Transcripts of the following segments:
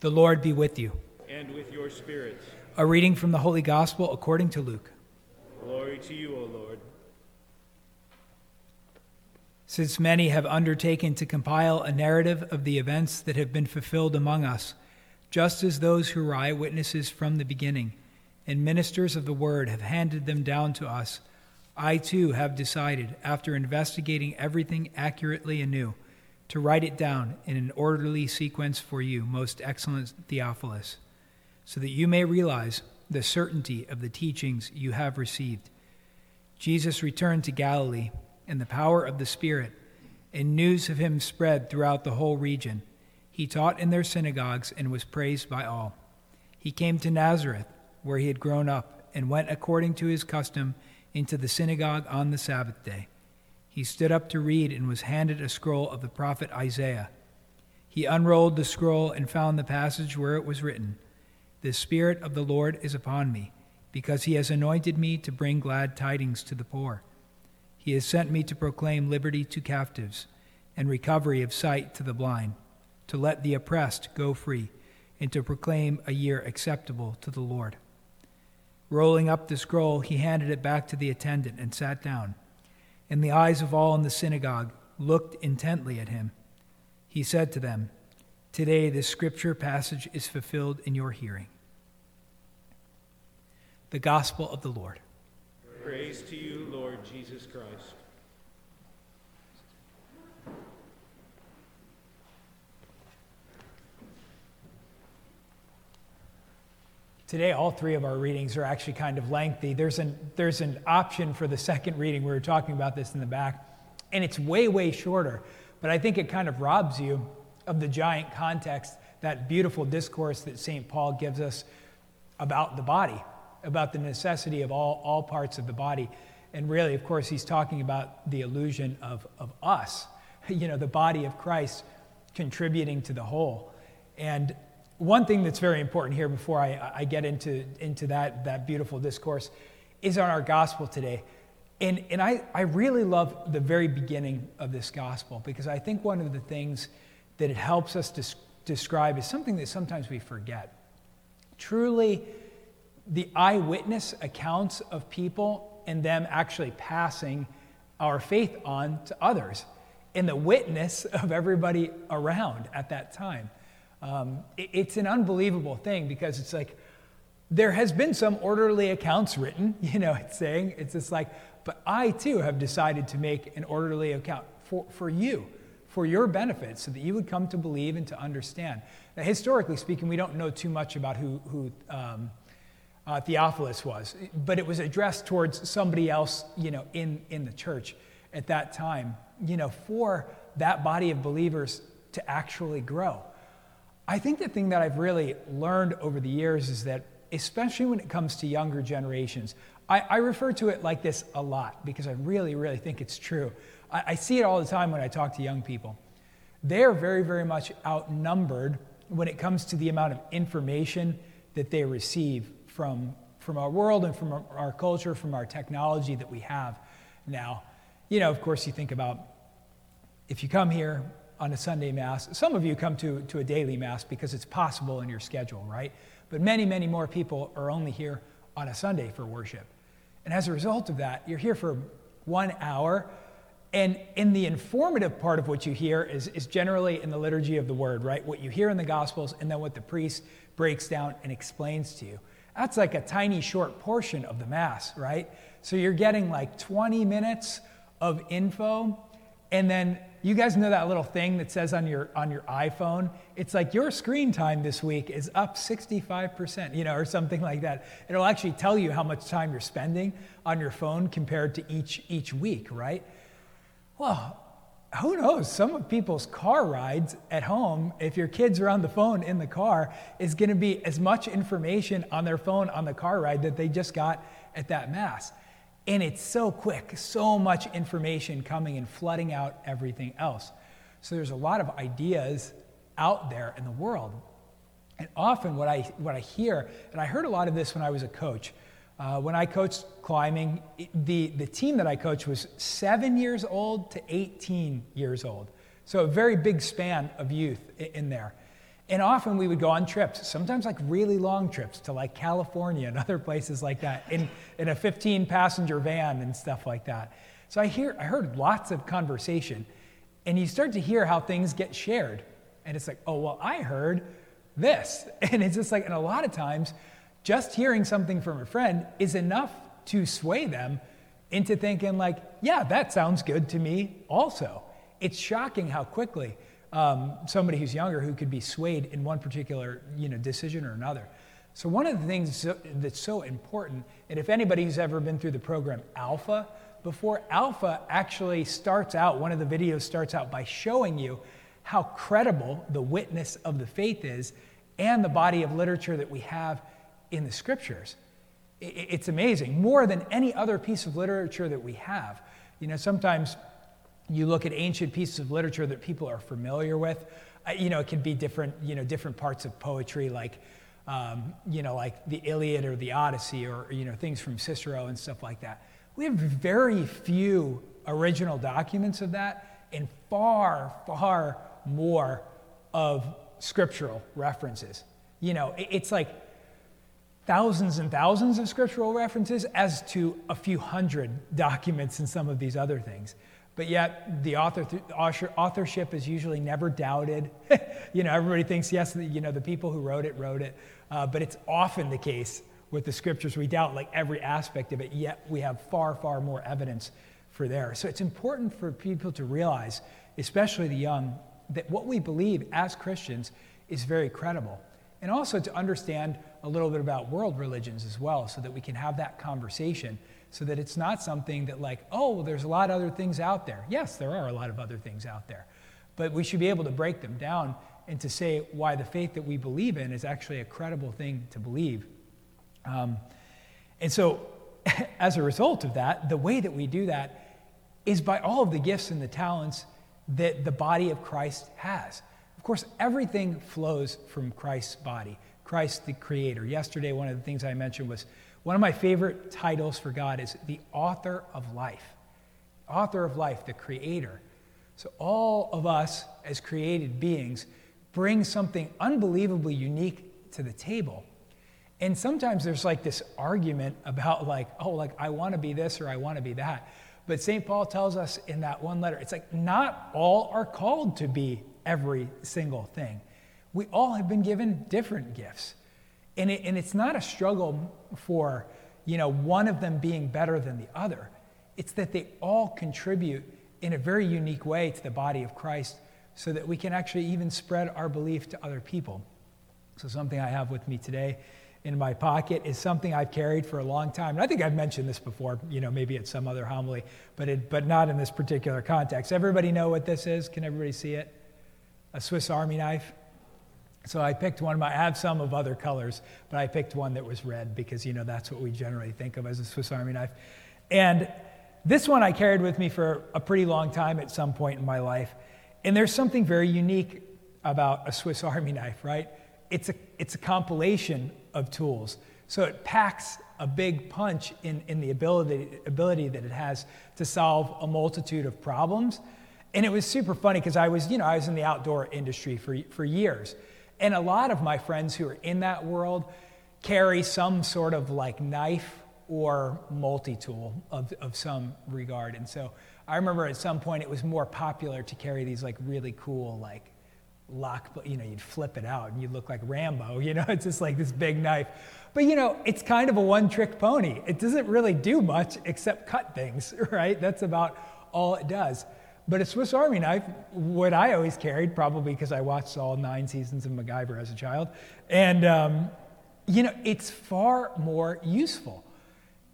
The Lord be with you. And with your spirit. A reading from the Holy Gospel according to Luke. Glory to you, O Lord. Since many have undertaken to compile a narrative of the events that have been fulfilled among us, just as those who were eyewitnesses from the beginning and ministers of the word have handed them down to us, I too have decided, after investigating everything accurately anew, to write it down in an orderly sequence for you, most excellent Theophilus, so that you may realize the certainty of the teachings you have received. Jesus returned to Galilee in the power of the Spirit, and news of him spread throughout the whole region. He taught in their synagogues and was praised by all. He came to Nazareth, where he had grown up, and went according to his custom into the synagogue on the Sabbath day. He stood up to read and was handed a scroll of the prophet Isaiah. He unrolled the scroll and found the passage where it was written The Spirit of the Lord is upon me, because he has anointed me to bring glad tidings to the poor. He has sent me to proclaim liberty to captives and recovery of sight to the blind, to let the oppressed go free, and to proclaim a year acceptable to the Lord. Rolling up the scroll, he handed it back to the attendant and sat down and the eyes of all in the synagogue looked intently at him. He said to them, Today this scripture passage is fulfilled in your hearing. The Gospel of the Lord. Praise to you, Lord Jesus Christ. Today, all three of our readings are actually kind of lengthy. There's an, there's an option for the second reading. We were talking about this in the back, and it's way, way shorter. But I think it kind of robs you of the giant context, that beautiful discourse that St. Paul gives us about the body, about the necessity of all, all parts of the body. And really, of course, he's talking about the illusion of, of us, you know, the body of Christ contributing to the whole. And one thing that's very important here before I, I get into, into that, that beautiful discourse is on our gospel today. And, and I, I really love the very beginning of this gospel because I think one of the things that it helps us to describe is something that sometimes we forget. Truly, the eyewitness accounts of people and them actually passing our faith on to others, and the witness of everybody around at that time. Um, it, it's an unbelievable thing because it's like there has been some orderly accounts written, you know, it's saying, it's just like, but I too have decided to make an orderly account for, for you, for your benefit, so that you would come to believe and to understand. Now, historically speaking, we don't know too much about who, who um, uh, Theophilus was, but it was addressed towards somebody else, you know, in, in the church at that time, you know, for that body of believers to actually grow. I think the thing that I've really learned over the years is that, especially when it comes to younger generations, I, I refer to it like this a lot because I really, really think it's true. I, I see it all the time when I talk to young people. They are very, very much outnumbered when it comes to the amount of information that they receive from, from our world and from our, our culture, from our technology that we have now. You know, of course, you think about if you come here on a Sunday Mass. Some of you come to, to a daily Mass because it's possible in your schedule, right? But many, many more people are only here on a Sunday for worship. And as a result of that, you're here for one hour. And in the informative part of what you hear is, is generally in the liturgy of the word, right? What you hear in the Gospels and then what the priest breaks down and explains to you. That's like a tiny short portion of the Mass, right? So you're getting like 20 minutes of info and then you guys know that little thing that says on your on your iphone it's like your screen time this week is up 65% you know or something like that. It'll actually tell you how much time you're spending on your phone compared to each each week right? Well who knows? Some of people's car rides at home if your kids are on the phone in the car is going to be as much information on their phone on the car ride that they just got at that mass and it's so quick, so much information coming and flooding out everything else. So there's a lot of ideas out there in the world. And often what I, what I hear, and I heard a lot of this when I was a coach. Uh, when I coached climbing, the, the team that I coached was seven years old to 18 years old. So a very big span of youth in there. And often we would go on trips, sometimes like really long trips to like California and other places like that in, in a 15 passenger van and stuff like that. So I, hear, I heard lots of conversation, and you start to hear how things get shared. And it's like, oh, well, I heard this. And it's just like, and a lot of times, just hearing something from a friend is enough to sway them into thinking, like, yeah, that sounds good to me also. It's shocking how quickly um, somebody who's younger who could be swayed in one particular you know, decision or another. So, one of the things that's so important, and if anybody who's ever been through the program Alpha before, Alpha actually starts out, one of the videos starts out by showing you how credible the witness of the faith is and the body of literature that we have in the scriptures. It's amazing, more than any other piece of literature that we have. You know, sometimes you look at ancient pieces of literature that people are familiar with. Uh, you know, it can be different, you know, different parts of poetry, like, um, you know, like the Iliad or the Odyssey or, you know, things from Cicero and stuff like that. We have very few original documents of that and far, far more of scriptural references. You know, it's like thousands and thousands of scriptural references as to a few hundred documents and some of these other things. But yet, the author, authorship is usually never doubted. you know, everybody thinks, yes, you know, the people who wrote it wrote it. Uh, but it's often the case with the scriptures. We doubt like every aspect of it, yet we have far, far more evidence for there. So it's important for people to realize, especially the young, that what we believe as Christians is very credible. And also to understand a little bit about world religions as well, so that we can have that conversation so that it's not something that, like, oh, well, there's a lot of other things out there. Yes, there are a lot of other things out there. But we should be able to break them down and to say why the faith that we believe in is actually a credible thing to believe. Um, and so, as a result of that, the way that we do that is by all of the gifts and the talents that the body of Christ has. Of course, everything flows from Christ's body, Christ the Creator. Yesterday, one of the things I mentioned was one of my favorite titles for God is the author of life. Author of life, the creator. So, all of us as created beings bring something unbelievably unique to the table. And sometimes there's like this argument about, like, oh, like, I want to be this or I want to be that. But St. Paul tells us in that one letter, it's like not all are called to be every single thing. We all have been given different gifts. And, it, and it's not a struggle for, you know, one of them being better than the other. It's that they all contribute in a very unique way to the body of Christ so that we can actually even spread our belief to other people. So, something I have with me today in my pocket is something I've carried for a long time. And I think I've mentioned this before, you know, maybe at some other homily, but, it, but not in this particular context. Everybody know what this is? Can everybody see it? A Swiss Army knife? So I picked one. I have some of other colors, but I picked one that was red because, you know, that's what we generally think of as a Swiss Army knife. And this one I carried with me for a pretty long time at some point in my life. And there's something very unique about a Swiss Army knife, right? It's a, it's a compilation of tools. So it packs a big punch in, in the ability, ability that it has to solve a multitude of problems. And it was super funny because I was, you know, I was in the outdoor industry for, for years. And a lot of my friends who are in that world carry some sort of like knife or multi tool of, of some regard. And so I remember at some point it was more popular to carry these like really cool, like lock, you know, you'd flip it out and you'd look like Rambo, you know, it's just like this big knife. But you know, it's kind of a one trick pony. It doesn't really do much except cut things, right? That's about all it does. But a Swiss Army knife, what I always carried, probably because I watched all nine seasons of MacGyver as a child, and um, you know, it's far more useful.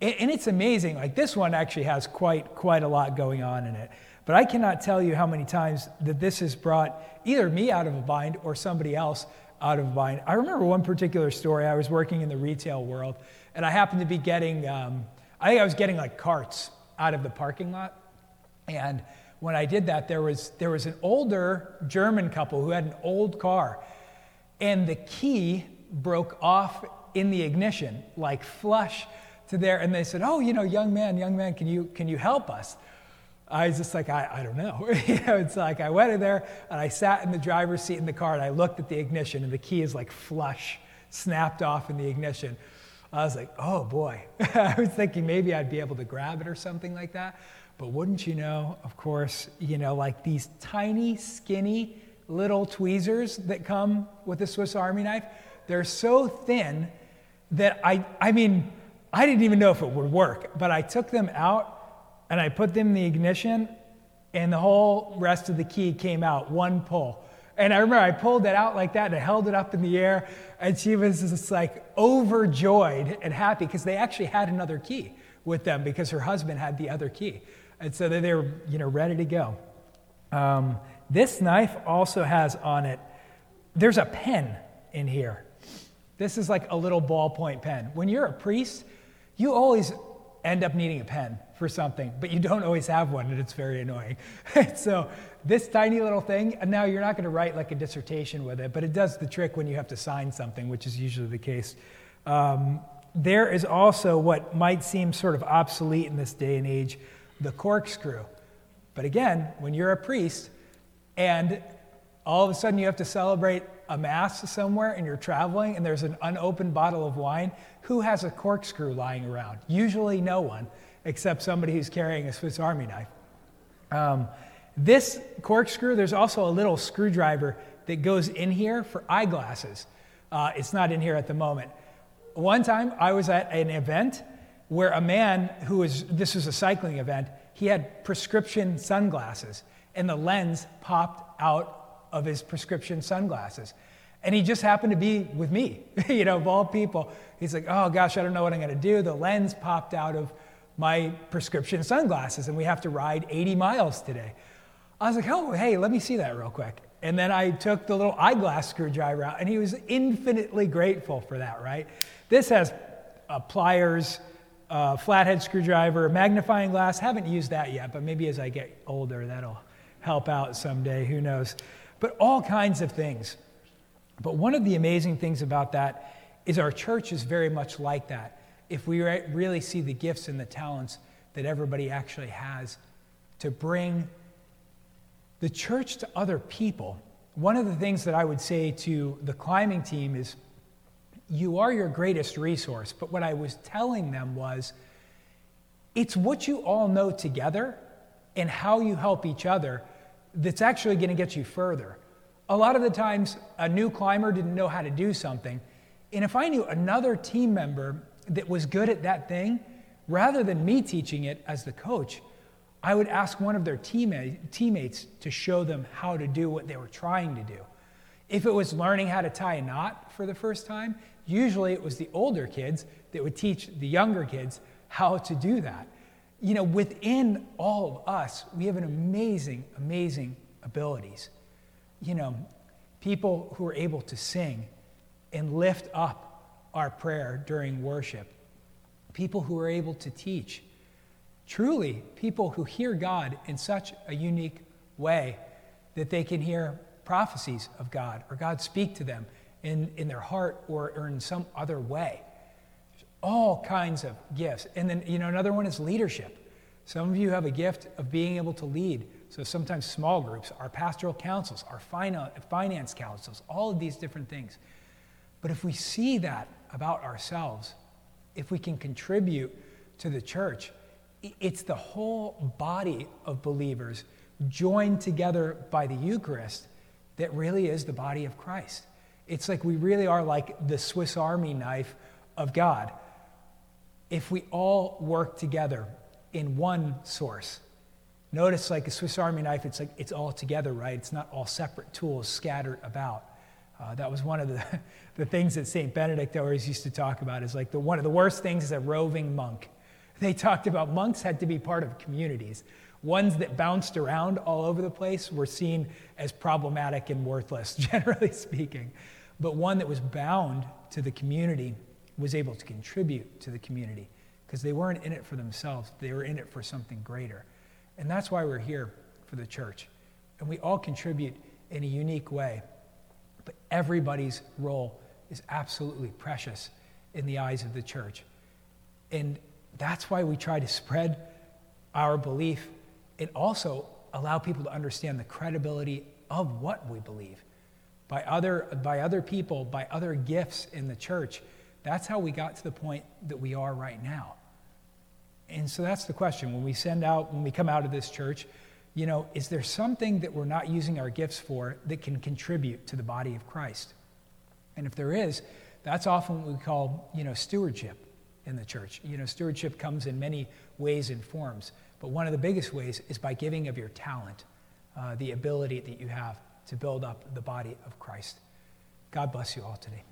And, it's amazing. Like this one actually has quite quite a lot going on in it. But I cannot tell you how many times that this has brought either me out of a bind or somebody else out of a bind. I remember one particular story. I was working in the retail world, and I happened to be getting, um, I think I was getting like carts out of the parking lot, and when I did that, there was, there was an older German couple who had an old car, and the key broke off in the ignition, like flush to there. And they said, Oh, you know, young man, young man, can you, can you help us? I was just like, I, I don't know. know, it's like I went in there and I sat in the driver's seat in the car and I looked at the ignition and the key is like flush, snapped off in the ignition. I was like, oh boy. I was thinking maybe I'd be able to grab it or something like that. But wouldn't you know, of course, you know, like these tiny, skinny little tweezers that come with a Swiss Army knife, they're so thin that I, I mean, I didn't even know if it would work, but I took them out and I put them in the ignition, and the whole rest of the key came out, one pull. And I remember I pulled it out like that and I held it up in the air, and she was just like overjoyed and happy because they actually had another key with them because her husband had the other key. And so they're you know, ready to go. Um, this knife also has on it, there's a pen in here. This is like a little ballpoint pen. When you're a priest, you always end up needing a pen for something, but you don't always have one, and it's very annoying. so, this tiny little thing, and now you're not going to write like a dissertation with it, but it does the trick when you have to sign something, which is usually the case. Um, there is also what might seem sort of obsolete in this day and age the corkscrew. But again, when you're a priest and all of a sudden you have to celebrate a mass somewhere and you're traveling and there's an unopened bottle of wine, who has a corkscrew lying around? Usually no one, except somebody who's carrying a Swiss Army knife. Um, this corkscrew, there's also a little screwdriver that goes in here for eyeglasses. Uh, it's not in here at the moment. One time I was at an event where a man who was, this was a cycling event, he had prescription sunglasses and the lens popped out of his prescription sunglasses. And he just happened to be with me, you know, of all people. He's like, oh gosh, I don't know what I'm to do. The lens popped out of my prescription sunglasses, and we have to ride 80 miles today. I was like, oh, hey, let me see that real quick. And then I took the little eyeglass screwdriver out, and he was infinitely grateful for that, right? This has uh, pliers, uh, flathead screwdriver, magnifying glass. Haven't used that yet, but maybe as I get older, that'll help out someday. Who knows? but all kinds of things. But one of the amazing things about that is our church is very much like that. If we really see the gifts and the talents that everybody actually has to bring the church to other people, one of the things that I would say to the climbing team is you are your greatest resource. But what I was telling them was it's what you all know together and how you help each other that's actually going to get you further. A lot of the times, a new climber didn't know how to do something. And if I knew another team member that was good at that thing, rather than me teaching it as the coach, I would ask one of their teammates to show them how to do what they were trying to do. If it was learning how to tie a knot for the first time, usually it was the older kids that would teach the younger kids how to do that. You know, within all of us, we have an amazing, amazing abilities. You know, people who are able to sing and lift up our prayer during worship, people who are able to teach, truly, people who hear God in such a unique way that they can hear prophecies of God or God speak to them in, in their heart or, or in some other way all kinds of gifts. And then, you know, another one is leadership. Some of you have a gift of being able to lead. So sometimes small groups, our pastoral councils, our finance councils, all of these different things. But if we see that about ourselves, if we can contribute to the church, it's the whole body of believers joined together by the Eucharist that really is the body of Christ. It's like we really are like the Swiss Army knife of God if we all work together in one source. Notice, like a Swiss Army knife, it's like it's all together, right? It's not all separate tools scattered about. Uh, that was one of the, the things that St. Benedict always used to talk about is like the, one of the worst things is a roving monk. They talked about monks had to be part of communities. Ones that bounced around all over the place were seen as problematic and worthless, generally speaking. But one that was bound to the community was able to contribute to the community because they weren't in it for themselves, they were in it for something greater. And that's why we're here for the church. And we all contribute in a unique way. But everybody's role is absolutely precious in the eyes of the church. And that's why we try to spread our belief it also allowed people to understand the credibility of what we believe by other, by other people, by other gifts in the church. That's how we got to the point that we are right now. And so that's the question. When we send out, when we come out of this church, you know, is there something that we're not using our gifts for that can contribute to the body of Christ? And if there is, that's often what we call, you know, stewardship in the church. You know, stewardship comes in many ways and forms, but one of the biggest ways is by giving of your talent, uh, the ability that you have to build up the body of Christ. God bless you all today.